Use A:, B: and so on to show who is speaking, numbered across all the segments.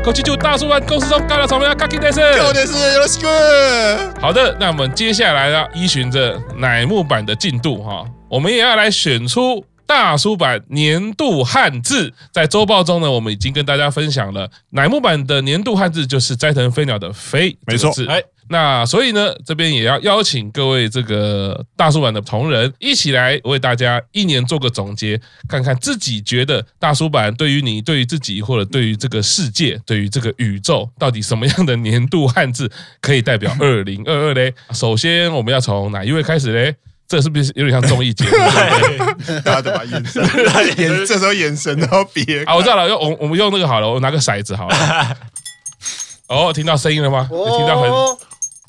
A: 吉萨卡口气就大叔版公司中干了什么呀？卡基德斯，
B: 有点是，有的是。
A: 好的，那我们接下来呢，依循着乃木坂的进度哈，我们也要来选出大叔版年度汉字。在周报中呢，我们已经跟大家分享了乃木版的年度汉字就是斋藤飞鸟的飞，
B: 没错，
A: 哎。那所以呢，这边也要邀请各位这个大叔版的同仁一起来为大家一年做个总结，看看自己觉得大叔版对于你、对于自己或者对于这个世界、对于这个宇宙，到底什么样的年度汉字可以代表 二零二二嘞？首先，我们要从哪一位开始嘞？这是不是有点像综艺节目？
B: 大家都把眼神，眼这时候眼神都要别
A: 啊！我知道了，用我我们用那个好了，我拿个骰子好了。哦，听到声音了吗？听到很。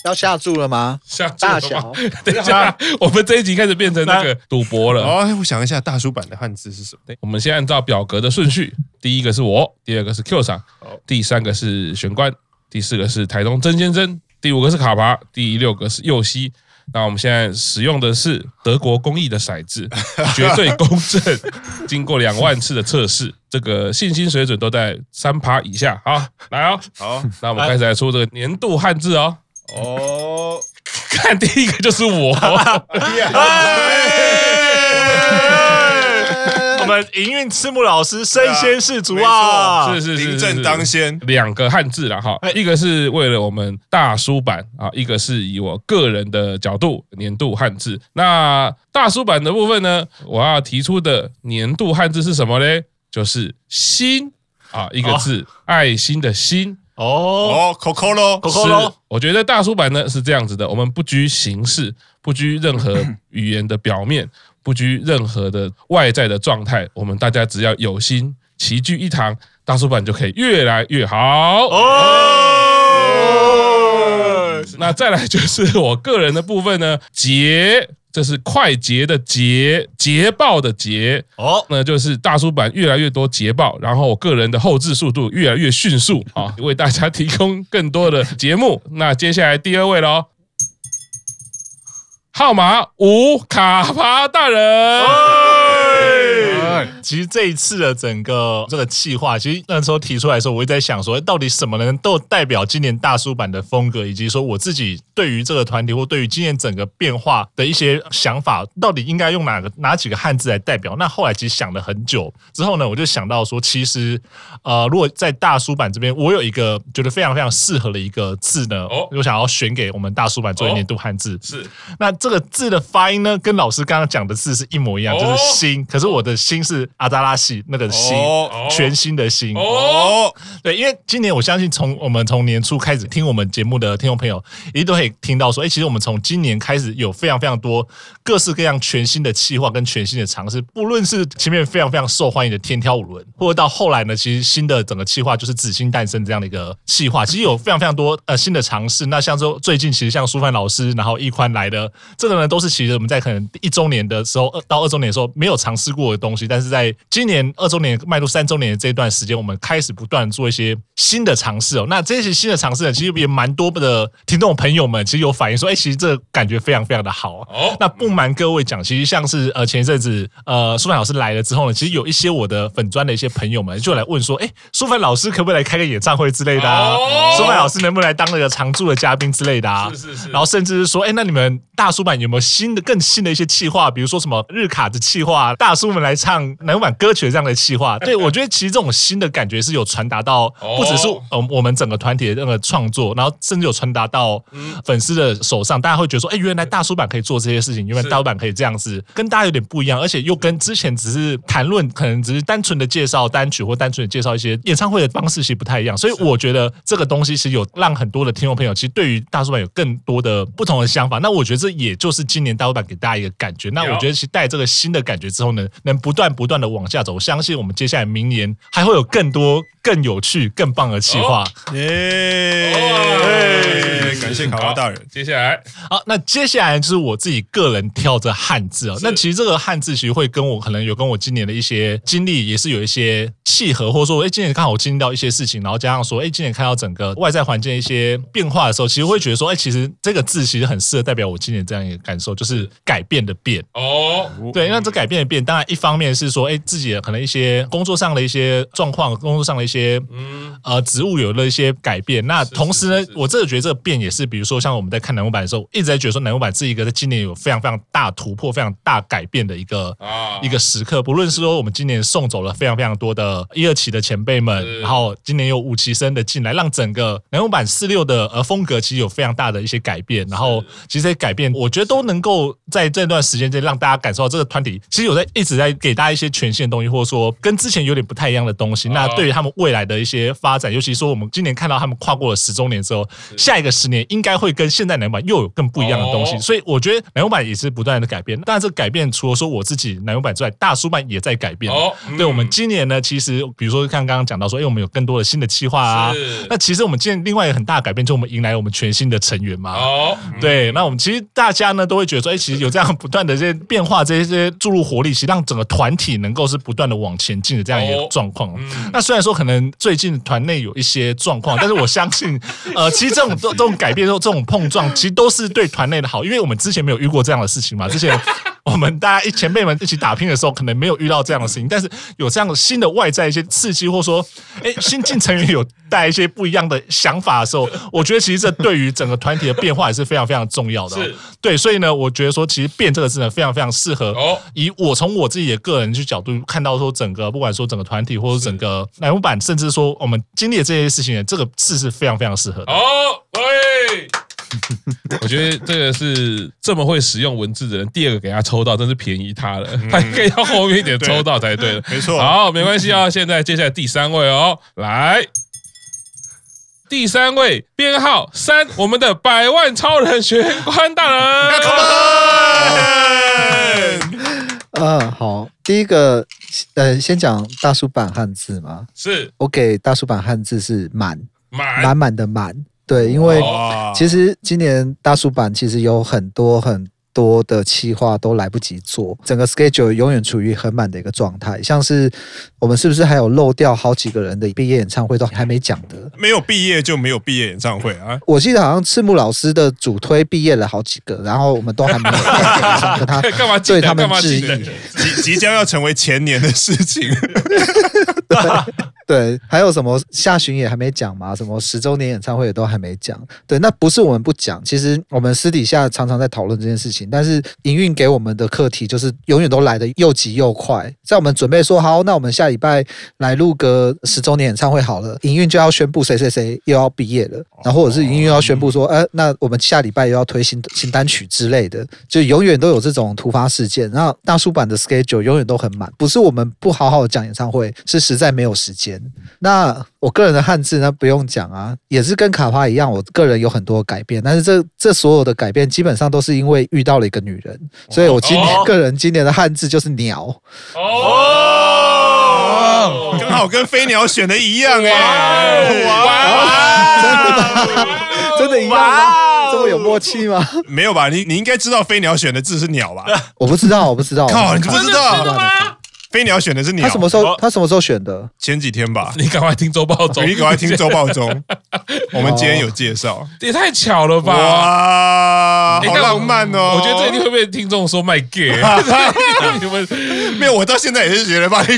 C: 要下注了吗？
A: 下注？大小，等一下，我们这一集开始变成那个赌博了。
B: 哦，我想一下，大叔版的汉字是什么？
A: 我们先按照表格的顺序，第一个是我，第二个是 Q 桑，第三个是玄关，第四个是台东曾先生，第五个是卡巴，第六个是右西。那我们现在使用的是德国工艺的骰子，绝对公正，经过两万次的测试，这个信心水准都在三趴以下。好，来哦，好，那我们开始来出这个年度汉字哦。哦，看第一个就是我，
D: 我们营运赤木老师身先士卒啊，
A: 是是是，
B: 临阵当先，
A: 两个汉字了哈，一个是为了我们大叔版啊，一个是以我个人的角度年度汉字。那大叔版的部分呢，我要提出的年度汉字是什么呢？就是心啊，一个字，爱心的心。
B: 哦哦，Kokoro，Kokoro，
A: 我觉得大叔版呢是这样子的，我们不拘形式，不拘任何语言的表面，不拘任何的外在的状态，我们大家只要有心，齐聚一堂，大叔版就可以越来越好。哦，那再来就是我个人的部分呢，捷。这是快捷的捷，捷报的捷。哦，那就是大叔版越来越多捷报，然后我个人的后置速度越来越迅速。啊，为大家提供更多的节目。那接下来第二位喽，号码五卡巴大人。
D: 其实这一次的整个这个计划，其实那时候提出来的时候，我也在想说，到底什么能都代表今年大叔版的风格，以及说我自己对于这个团体或对于今年整个变化的一些想法，到底应该用哪个哪几个汉字来代表？那后来其实想了很久之后呢，我就想到说，其实呃，如果在大叔版这边，我有一个觉得非常非常适合的一个字呢，我想要选给我们大叔版作为年度汉字。是，那这个字的发音呢，跟老师刚刚讲的字是一模一样，就是心。可是我的心是。阿扎拉西那个新，全新的新。哦，对，因为今年我相信从我们从年初开始听我们节目的听众朋友，一定都可以听到说，哎，其实我们从今年开始有非常非常多各式各样全新的企划跟全新的尝试，不论是前面非常非常受欢迎的天挑五轮，或者到后来呢，其实新的整个企划就是紫星诞生这样的一个企划，其实有非常非常多呃新的尝试。那像说最近其实像舒帆老师，然后易宽来的这个呢，都是其实我们在可能一周年的时候，二到二周年的时候没有尝试过的东西，但是在今年二周年迈入三周年的这段时间，我们开始不断做一些新的尝试哦。那这些新的尝试呢，其实也蛮多的听众朋友们其实有反映说，哎，其实这感觉非常非常的好。哦，那不瞒各位讲，其实像是呃前一阵子呃舒凡老师来了之后呢，其实有一些我的粉专的一些朋友们就来问说，哎，舒凡老师可不可以来开个演唱会之类的啊？舒凡老师能不能来当那个常驻的嘉宾之类的啊？是是是。然后甚至是说，哎，那你们大叔版有没有新的更新的一些企划？比如说什么日卡的企划，大叔们来唱乃木坂歌曲这样的企划，对，我觉得其实这种新的感觉是有传达到，不只是呃我们整个团体的那个创作，然后甚至有传达到粉丝的手上，大家会觉得说，哎，原来大叔版可以做这些事情，原来大叔坂可以这样子，跟大家有点不一样，而且又跟之前只是谈论，可能只是单纯的介绍单曲或单纯的介绍一些演唱会的方式，其实不太一样。所以我觉得这个东西其实有让很多的听众朋友，其实对于大叔版有更多的不同的想法。那我觉得这也就是今年大叔版给大家一个感觉。那我觉得其实带这个新的感觉之后呢，能不断不断的往下走，相信我们接下来明年还会有更多更有趣、更棒的企划。耶！
B: 感谢卡帕大人。
A: 接下来，
D: 好，那接下来就是我自己个人挑着汉字哦。那其实这个汉字其实会跟我可能有跟我今年的一些经历也是有一些契合，或者说，哎，今年刚好我经历到一些事情，然后加上说，哎，今年看到整个外在环境一些变化的时候，其实会觉得说，哎，其实这个字其实很适合代表我今年这样一个感受，就是改变的变。哦，对，那这改变的变，当然一方面是说，哎，自己的可能一些工作上的一些状况，工作上的一些嗯呃职务有了一些改变。那同时呢，我真的觉得这个变也是，比如说像我们在看南木坂的时候，一直在觉得说南木坂是一个在今年有非常非常大突破、非常大改变的一个一个时刻。不论是说我们今年送走了非常非常多的一二期的前辈们，然后今年有五期生的进来，让整个南木坂四六的呃风格其实有非常大的一些改变。然后其实这些改变，我觉得都能够在这段时间间让大家感受到这个团体其实有在一直在给大家一些全新的东西，或者说跟之前有点不太一样的东西。那对于他们未来的一些发展，尤其说我们今年看到他们跨过了十周年之后，下一个十年应该会跟现在乃木坂又有更不一样的东西。所以我觉得乃木坂也是不断的改变。当然，这改变除了说我自己乃木坂之外，大叔版也在改变。对，我们今年呢，其实比如说像刚刚讲到说，哎，我们有更多的新的企划啊。那其实我们今年另外一个很大的改变，就我们迎来了我们全新的成员嘛。哦，对，那我们其实大家呢都会觉得说，哎，其实有这样不断的这些变化，这些注入活力，其实让整个团体能够是不断的往前进的这样一个状况。那虽然说可能最近团内有一些状况，但是我相信，呃，其实这种这种改变、这种碰撞，其实都是对团内的好，因为我们之前没有遇过这样的事情嘛，之前。我们大家一前辈们一起打拼的时候，可能没有遇到这样的事情，但是有这样的新的外在一些刺激，或说，哎，新进成员有带一些不一样的想法的时候，我觉得其实这对于整个团体的变化也是非常非常重要的。是，对，所以呢，我觉得说，其实“变”这个字呢，非常非常适合。哦，以我从我自己的个人去角度看到说，整个不管说整个团体或者整个栏目版，甚至说我们经历的这些事情，这个字是非常非常适合的。哦，喂。
A: 我觉得这个是这么会使用文字的人，第二个给他抽到，真是便宜他了。他应该要后面一点抽到才对的。
B: 没错，
A: 好，没关系啊。现在接下来第三位哦，来，第三位编号三，我们的百万超人玄关大人。
C: 嗯，好，第一个，呃，先讲大叔版汉字嘛。
A: 是
C: 我给大叔版汉字是满
A: 满
C: 满满的满。对，因为其实今年大叔版其实有很多很多的企划都来不及做，整个 schedule 永远处于很满的一个状态。像是我们是不是还有漏掉好几个人的毕业演唱会都还没讲的？
B: 没有毕业就没有毕业演唱会啊！
C: 我记得好像赤木老师的主推毕业了好几个，然后我们都还没有 跟他
A: 干嘛
C: 对他们致意，
B: 即即将要成为前年的事情。
C: 对，还有什么下旬也还没讲嘛？什么十周年演唱会也都还没讲。对，那不是我们不讲，其实我们私底下常常在讨论这件事情。但是营运给我们的课题就是永远都来的又急又快。在我们准备说好，那我们下礼拜来录个十周年演唱会好了，营运就要宣布谁谁谁又要毕业了，然后或者是营运要宣布说，呃，那我们下礼拜又要推新新单曲之类的，就永远都有这种突发事件。然后大叔版的 schedule 永远都很满，不是我们不好好讲演唱会，是实在没有时间。那我个人的汉字那，不用讲啊，也是跟卡帕一样，我个人有很多改变，但是这这所有的改变基本上都是因为遇到了一个女人，所以我今年个人今年的汉字就是鸟。
B: 哦，刚好跟飞鸟选的一样哎，
C: 哇，真的吗？真的一样吗？这么有默契吗？
B: 没有吧？你你应该知道飞鸟选的字是鸟吧？
C: 我不知道，我不知道。
B: 靠，你不知道？飞鸟选的是鸟，
C: 他什么时候？他什么时候选的？
B: 前几天吧。
A: 你赶快听周报中，
B: 你赶快听周报中。我们今天有介绍，
A: 也太巧了吧！
B: 哇，好浪漫哦！
A: 我觉得这一定会被听众说卖 gay。你们
B: 没有，我到现在也是觉得卖 gay，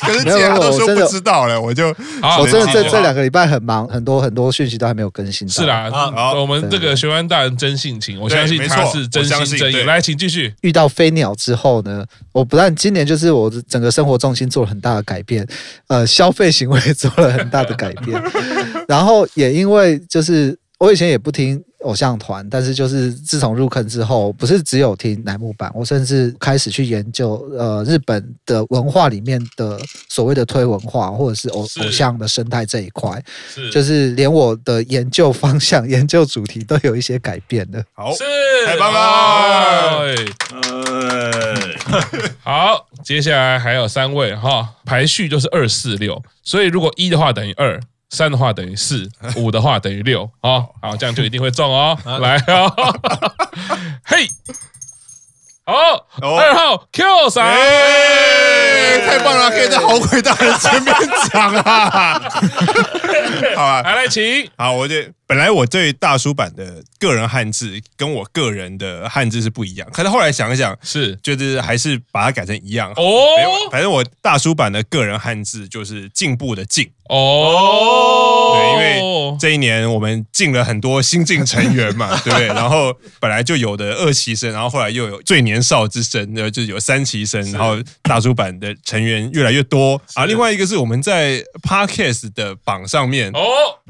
B: 可是其他都说不知道了，我就
C: 我真的这这两个礼拜很忙，很多很多讯息都还没有更新。
A: 是啦，好，我们这个玄关大人真性情，我相信他是真心真意。来，请继续。
C: 遇到飞鸟之后呢，我不但今年就是。是我整个生活重心做了很大的改变，呃，消费行为 做了很大的改变，然后也因为就是我以前也不听偶像团，但是就是自从入坑之后，不是只有听乃木坂，我甚至开始去研究呃日本的文化里面的所谓的推文化或者是偶偶像的生态这一块，是。就是连我的研究方向、研究主题都有一些改变的。
B: 好，是。太棒了。
A: 好，接下来还有三位哈，排序就是二四六，所以如果一的话等于二，三的话等于四，五的话等于六，啊，好，这样就一定会中哦。来哦，嘿，好，二号 Q 三。
B: 太棒了，可以在好鬼大人前面讲啊！好啊，
A: 来来，请。
B: 好，我就本来我对大叔版的个人汉字跟我个人的汉字是不一样，可是后来想一想，
A: 是
B: 就是还是把它改成一样
A: 哦。
B: 反正我大叔版的个人汉字就是进步的进
A: 哦。
B: 对，因为这一年我们进了很多新进成员嘛，对不对？然后本来就有的二期生，然后后来又有最年少之身，然后就是有三期生，然后大叔版的成员越来越多啊。另外一个是我们在 Podcast 的榜上面哦，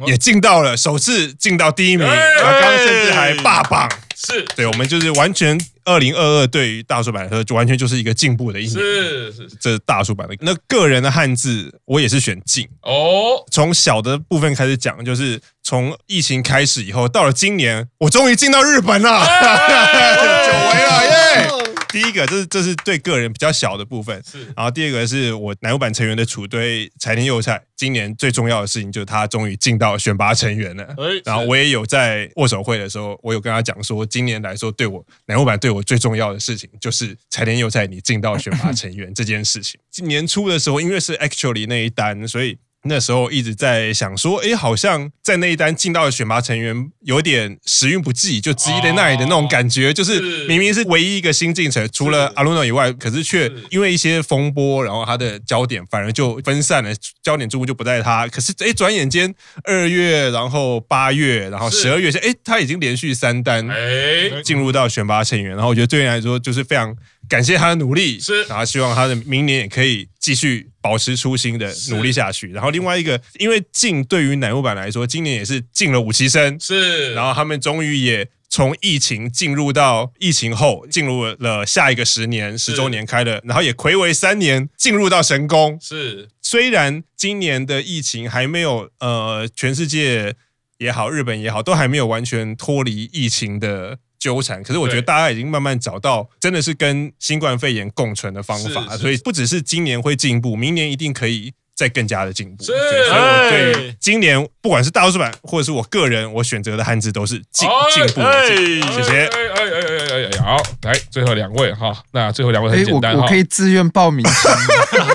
B: 也进到了首次进到第一名，然后刚刚甚至还霸榜。
A: 是
B: 对，我们就是完全二零二二对于大叔版来说，就完全就是一个进步的意思。
A: 是是，
B: 这是大叔版的那个人的汉字，我也是选进
A: 哦。从
B: 小的部分开始讲，就是从疫情开始以后，到了今年，我终于进到日本了，久违了耶！第一个，这是这是对个人比较小的部分，是。然后第二个是我乃木坂成员的主推柴田佑菜，今年最重要的事情就是他终于进到选拔成员了。然后我也有在握手会的时候，我有跟他讲说，今年来说对我乃木坂对我最重要的事情就是柴田佑菜你进到选拔成员这件事情。今年初的时候，因为是 actually 那一单，所以。那时候一直在想说，哎，好像在那一单进到的选拔成员有点时运不济，就质疑在那里的那种感觉，就是明明是唯一一个新进者，除了阿鲁诺以外，可是却因为一些风波，然后他的焦点反而就分散了，焦点注目就不在他。可是哎，转眼间二月，然后八月，然后十二月，哎，他已经连续三单哎进入到选拔成员，然后我觉得对你来说就是非常。感谢他的努力，是，然后希望他的明年也可以继续保持初心的努力下去。然后另外一个，因为进对于乃木坂来说，今年也是进了五期生，是，然后他们终于也从疫情进入到疫情后，进入了下一个十年十周年开了，然后也睽违三年进入到神宫，是。虽然今年的疫情还没有，呃，全世界也好，日本也好，都还没有完全脱离疫情的。纠缠，可是我觉得大家已经慢慢找到，真的是跟新冠肺炎共存的方法，所以不只是今年会进步，明年一定可以。再更加的进步，所以我对今年不管是大叔版或者是我个人，我选择的汉字都是进进步的进。谢谢。哎哎哎哎哎哎，好，来最后两位哈，那最后两位很简单哈，
C: 我可以自愿报名。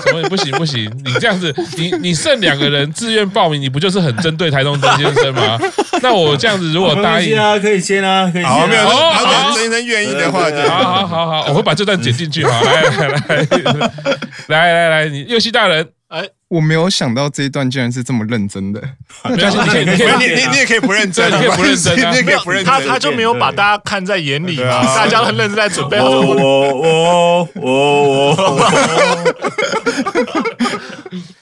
A: 什么不行不行，你这样子，你你剩两个人自愿报名，你不就是很针对台东曾先生吗？那我这样子如果答应
E: 啊，可以先啊，可以先。好，没有，
B: 好，曾先生愿意的话，
A: 好好好好，我会把这段剪进去哈。来来来来来来，你右西大人。
F: 哎，我没有想到这一段竟然是这么认真的。
A: 你你，
B: 你你也可以不认真，
A: 你可以不认真，
B: 你也可以不认真。
D: 他他就没有把大家看在眼里嘛？大家都很认真在准备。
E: 我我我我我。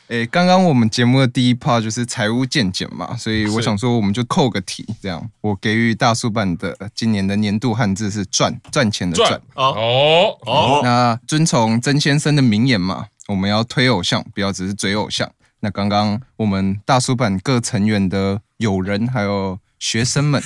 F: 哎，刚刚我们节目的第一 part 就是财务见解嘛，所以我想说我们就扣个题，这样我给予大叔版的今年的年度汉字是赚赚钱的赚。哦哦，那遵从曾先生的名言嘛。我们要推偶像，不要只是追偶像。那刚刚我们大叔版各成员的友人还有学生们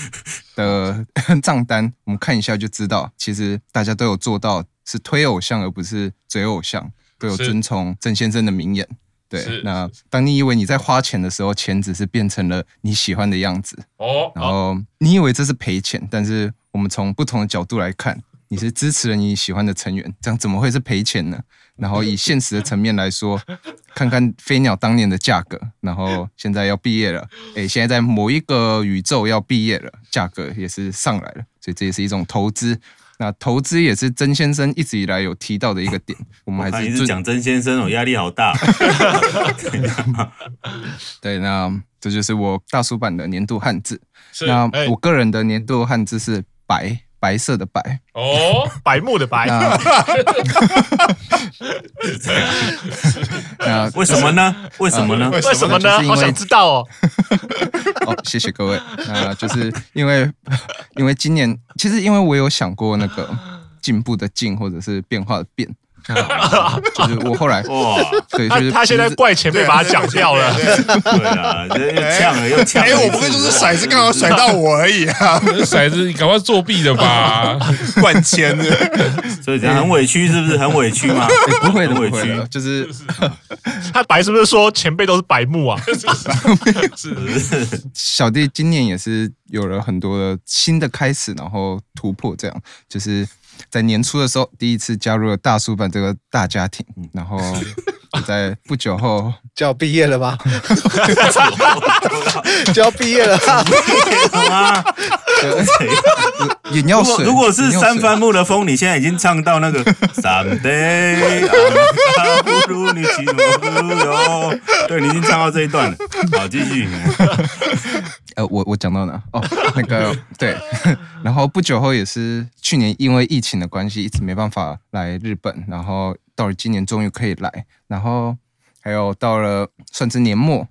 F: 的 账单，我们看一下就知道，其实大家都有做到是推偶像，而不是追偶像，都有遵从郑先生的名言。对，那当你以为你在花钱的时候，钱只是变成了你喜欢的样子。哦，然后你以为这是赔钱，但是我们从不同的角度来看。你是支持了你喜欢的成员，这样怎么会是赔钱呢？然后以现实的层面来说，看看飞鸟当年的价格，然后现在要毕业了，诶，现在在某一个宇宙要毕业了，价格也是上来了，所以这也是一种投资。那投资也是曾先生一直以来有提到的一个点。我们还是
E: 讲曾先生哦，压力好大。
F: 对，那这就是我大叔版的年度汉字。那我个人的年度汉字是白。白色的白
D: 哦，白木的白。
E: 那为什么呢？为什么呢？
D: 为什么呢？好想知道哦。
F: 哦，谢谢各位。那就是因为，因为今年其实因为我有想过那个进步的进，或者是变化的变。就是我后来哇，对，就是
D: 他现在怪前辈把他讲掉了，
E: 对啊，又呛了又呛，
B: 哎，我不会就是骰子刚好甩到我而已啊，
A: 骰子你赶快作弊的吧，
B: 灌签的，
E: 所以这样很委屈是不是？很委屈吗？
F: 不会的，委屈，就是
D: 他白是不是说前辈都是白目啊？
F: 是是，小弟今年也是有了很多的新的开始，然后突破，这样。就是。在年初的时候第一次加入了大叔版这个大家庭，然后在不久后
C: 就要毕业了吧？就要毕业了吗？
F: 眼药水。
E: 如果是三番木的风，你现在已经唱到那个 Someday，不如你起舞对，你已经唱到这一段了。好，继续。
F: 呃，我我讲到哪？哦，那个对，然后不久后也是去年因为疫情的关系，一直没办法来日本，然后到了今年终于可以来，然后还有到了算是年末，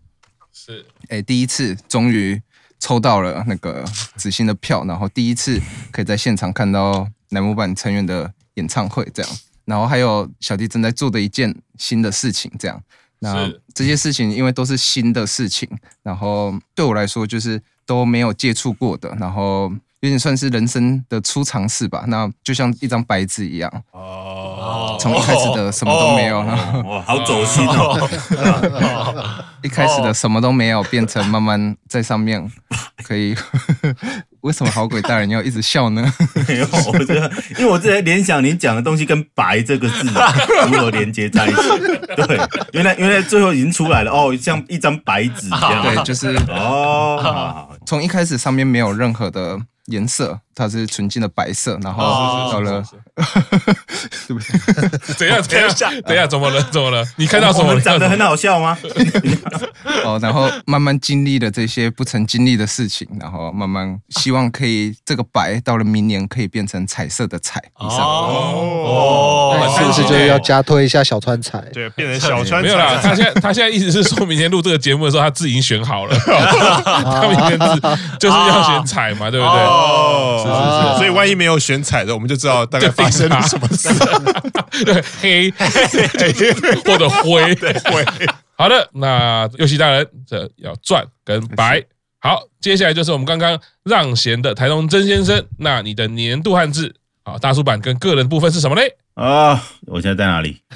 A: 是
F: 哎第一次终于抽到了那个紫星的票，然后第一次可以在现场看到乃木坂成员的演唱会，这样，然后还有小弟正在做的一件新的事情，这样。那这些事情因为都是新的事情，然后对我来说就是都没有接触过的，然后有点算是人生的初尝试吧。那就像一张白纸一样，哦，从一开始的什么都没有，
E: 哇，好走心哦，
F: 一开始的什么都没有，变成慢慢在上面可以。为什么好鬼大人要一直笑呢？
E: 没有，我觉得，因为我在联想你讲的东西跟“白”这个字如何连接在一起。对，原来原来最后已经出来了哦，像一张白纸这样。
F: 对，就是哦，从一开始上面没有任何的。颜色它是纯净的白色，然后到了，
A: 是不是？等一下，等一下，等一下，怎么了？怎么了？你看到什么？
E: 长得很好笑吗？
F: 哦，然后慢慢经历了这些不曾经历的事情，然后慢慢希望可以这个白到了明年可以变成彩色的彩以上。
C: 哦，那是不是就是要加推一下小川彩？
B: 对，变成小川彩。
A: 没有啦，他现在他现在意思是说明天录这个节目的时候，他字已经选好了，他明天字就是要选彩嘛，对不对？
B: 哦，是是是，所以万一没有选彩的，我们就知道大概发生了什么事。
A: 对，黑或者灰，对灰。好的，那游戏大人这要赚跟白。好，接下来就是我们刚刚让贤的台东曾先生。那你的年度汉字啊，大叔版跟个人部分是什么嘞？
E: 啊，我现在在哪里？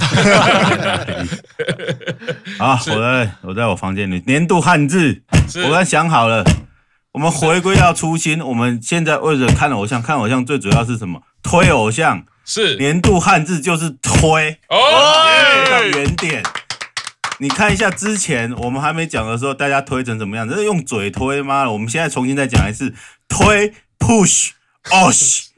E: 啊，我在我在我房间里。年度汉字，我刚想好了。我们回归到初心，我们现在为了看偶像，看偶像最主要是什么？推偶像。
A: 是
E: 年度汉字就是推哦，回到原点。你看一下之前我们还没讲的时候，大家推成怎么样？这是用嘴推吗？我们现在重新再讲一次，推 push osh。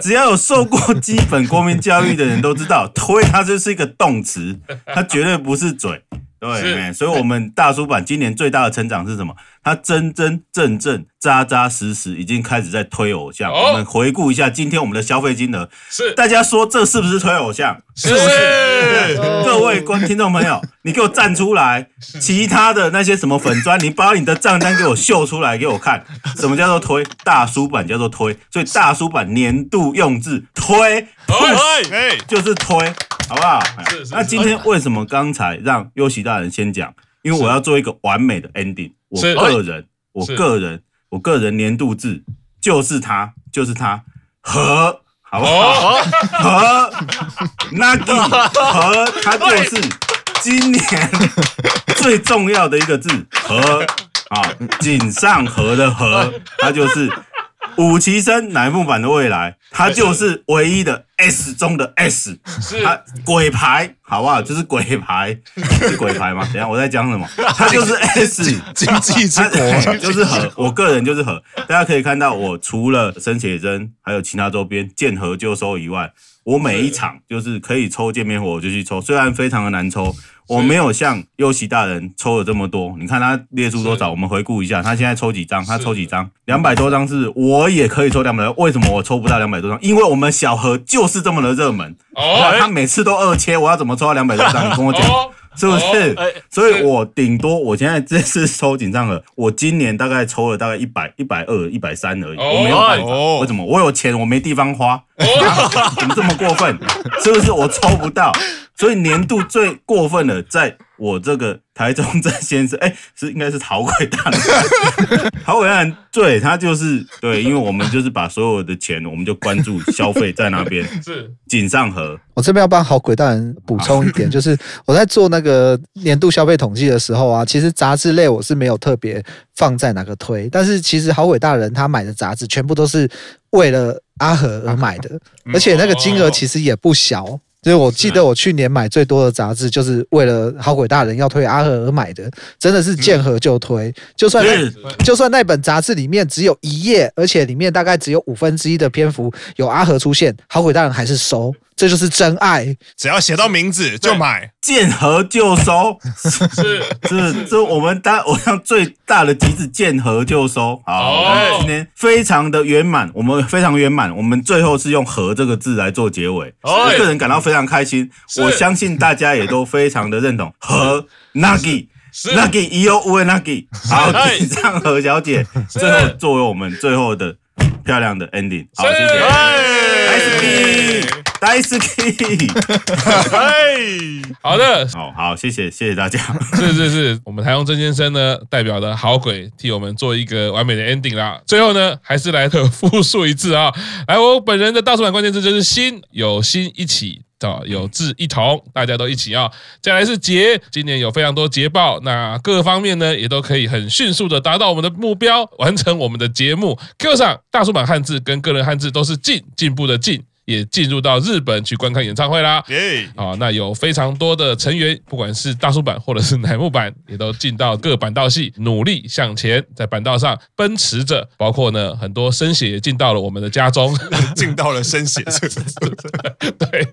E: 只要有受过基本国民教育的人都知道，推它就是一个动词，它绝对不是嘴。对，所以，我们大叔版今年最大的成长是什么？他真真正正、扎扎实实已经开始在推偶像。我们回顾一下今天我们的消费金额，是大家说这是不是推偶像？是不是？各位观听众朋友，你给我站出来！其他的那些什么粉砖，你把你的账单给我秀出来给我看。什么叫做推？大叔版叫做推，所以大叔版年度用字推，推，就是推。好不好？是是。那今天为什么刚才让优喜大人先讲？因为我要做一个完美的 ending。我个人，我个人，我个人年度字就是它，就是它，和，好不好？和，Nagi，和，它就是今年最重要的一个字，和啊，井上和的和，它就是。五期生乃木坂的未来，它就是唯一的 S 中的 S，它鬼牌好不好？就是鬼牌，是鬼牌吗？等下我在讲什么？它就是 S
B: 经济之国，
E: 就是和。我个人就是和，大家可以看到，我除了生写真，还有其他周边见和就收以外，我每一场就是可以抽见面会我就去抽，虽然非常的难抽。我没有像优喜大人抽了这么多，你看他列出多少？我们回顾一下，他现在抽几张？他抽几张？两百多张是，我也可以抽两百多。为什么我抽不到两百多张？因为我们小何就是这么的热门，哦，他每次都二切，我要怎么抽到两百多张？你跟我讲，是不是？所以我顶多我现在这次抽紧张了，我今年大概抽了大概一百、一百二、一百三而已，我没有办法。为什么？我有钱，我没地方花，怎么这么过分？是不是？我抽不到。所以年度最过分的，在我这个台中郑先生，哎、欸，是应该是好鬼大人，好鬼大人，对，他就是对，因为我们就是把所有的钱，我们就关注消费在那边，是井上和。
C: 我这边要帮好鬼大人补充一点，就是我在做那个年度消费统计的时候啊，其实杂志类我是没有特别放在哪个推，但是其实好鬼大人他买的杂志全部都是为了阿和而买的，而且那个金额其实也不小。就是我记得我去年买最多的杂志，就是为了好鬼大人要推阿和而买的，真的是见和就推。就算那就算那本杂志里面只有一页，而且里面大概只有五分之一的篇幅有阿和出现，好鬼大人还是收。这就是真爱，
B: 只要写到名字就买，
E: 见和就收，是。是是，我们当我想最大的极致，见和就收。好，哦、今天非常的圆满，我们非常圆满，我们最后是用和这个字来做结尾，我个人感到非常开心，我相信大家也都非常的认同和 Nagi Nagi 伊欧乌 Nagi，好，请上何小姐最后作为我们最后的漂亮的 ending，好，谢谢，是大斯基，
A: 好的，
E: 好好，谢谢，谢谢大家。
A: 是是是，我们台中曾先生呢，代表的好鬼替我们做一个完美的 ending 啦。最后呢，还是来个复述一次啊，来，我本人的大数版关键字就是心，有心一起，有志一同，大家都一起啊。再来是捷，今年有非常多捷报，那各方面呢也都可以很迅速的达到我们的目标，完成我们的节目。Q 上大数版汉字跟个人汉字都是进进步的进。也进入到日本去观看演唱会啦！耶！啊，那有非常多的成员，不管是大叔版或者是乃木版，也都进到各板道系努力向前，在板道上奔驰着。包括呢，很多生血也进到了我们的家中，
B: 进到了生血，
A: 对，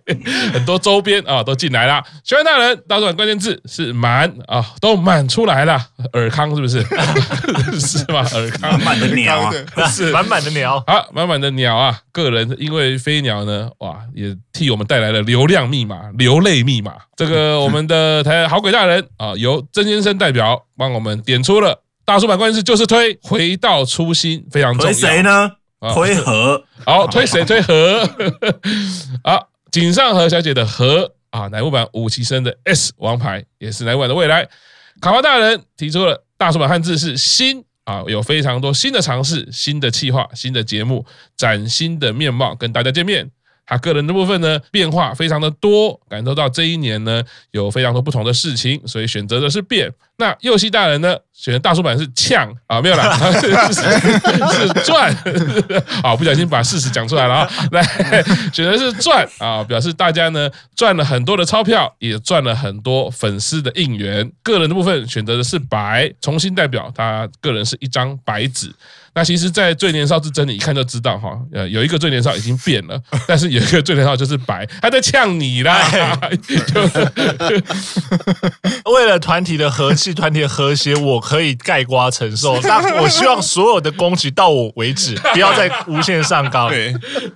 A: 很多周边啊都进来了。学员大人，大叔版关键字是满啊，都满出来了。尔康是不是？是吗？尔康
E: 满满的鸟，
D: 是满满的鸟
A: 啊，满满的鸟啊！个人因为飞鸟呢，哇，也替我们带来了流量密码、流泪密码。这个 我们的台好鬼大人啊，由曾先生代表帮我们点出了大叔版关键字，就是推回到初心，非常重要。
E: 推谁呢？推和，
A: 好，推谁？推和。啊，井上和小姐的和啊，乃木坂五期生的 S 王牌，也是乃木坂的未来。卡巴大人提出了大叔版汉字是新。啊，有非常多新的尝试、新的企划、新的节目，崭新的面貌跟大家见面。他个人的部分呢，变化非常的多，感受到这一年呢，有非常多不同的事情，所以选择的是变。那右西大人呢，选的大叔版是呛啊，没有啦，是是赚 啊，不小心把事实讲出来了啊，来选的是赚啊，表示大家呢赚了很多的钞票，也赚了很多粉丝的应援。个人的部分选择的是白，重新代表他个人是一张白纸。那其实，在最年少之争，你一看就知道哈，呃，有一个最年少已经变了，但是有一个最年少就是白，他在呛你啦。
D: 为了团体的和气、团体的和谐，我可以盖瓜承受。但我希望所有的攻击到我为止，不要再无限上纲。
A: 对，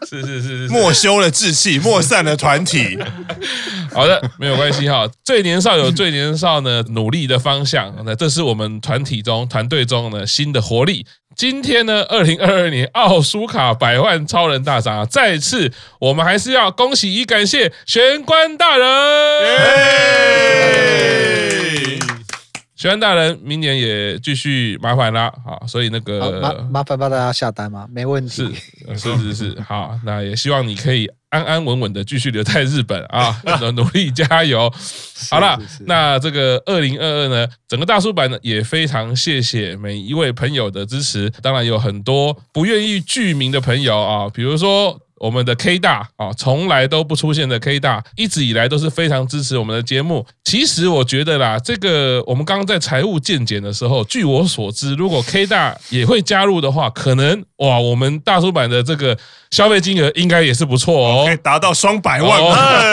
A: 是是是是，
B: 莫修了志气，莫散了团体。
A: 好的，没有关系哈。最年少有最年少呢努力的方向，那这是我们团体中、团队中呢新的活力。今天呢，二零二二年奥苏卡百万超人大赏，再次我们还是要恭喜与感谢玄关大人。玄关大人，明年也继续麻烦啦，好，所以那个
C: 麻麻烦帮大家下单吗？没问题，
A: 是是是是，好，那也希望你可以。安安稳稳的继续留在日本啊，努力加油。好了，那这个二零二二呢，整个大叔版呢也非常谢谢每一位朋友的支持。当然有很多不愿意具名的朋友啊，比如说我们的 K 大啊，从来都不出现的 K 大，一直以来都是非常支持我们的节目。其实我觉得啦，这个我们刚刚在财务见解的时候，据我所知，如果 K 大也会加入的话，可能哇，我们大叔版的这个。消费金额应该也是不错哦，
B: 可以达到双百万，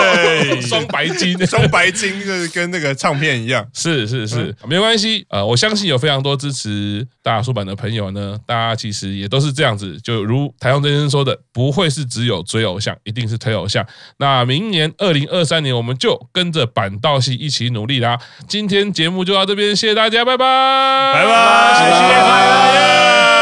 A: 双白金，
B: 双白金就是跟那个唱片一样，
A: 是是是，没关系，呃，我相信有非常多支持大叔版的朋友呢，大家其实也都是这样子，就如台中先生说的，不会是只有追偶像，一定是推偶像。那明年二零二三年，我们就跟着板道系一起努力啦。今天节目就到这边，谢谢大家，拜拜，
B: 拜拜，谢谢大家。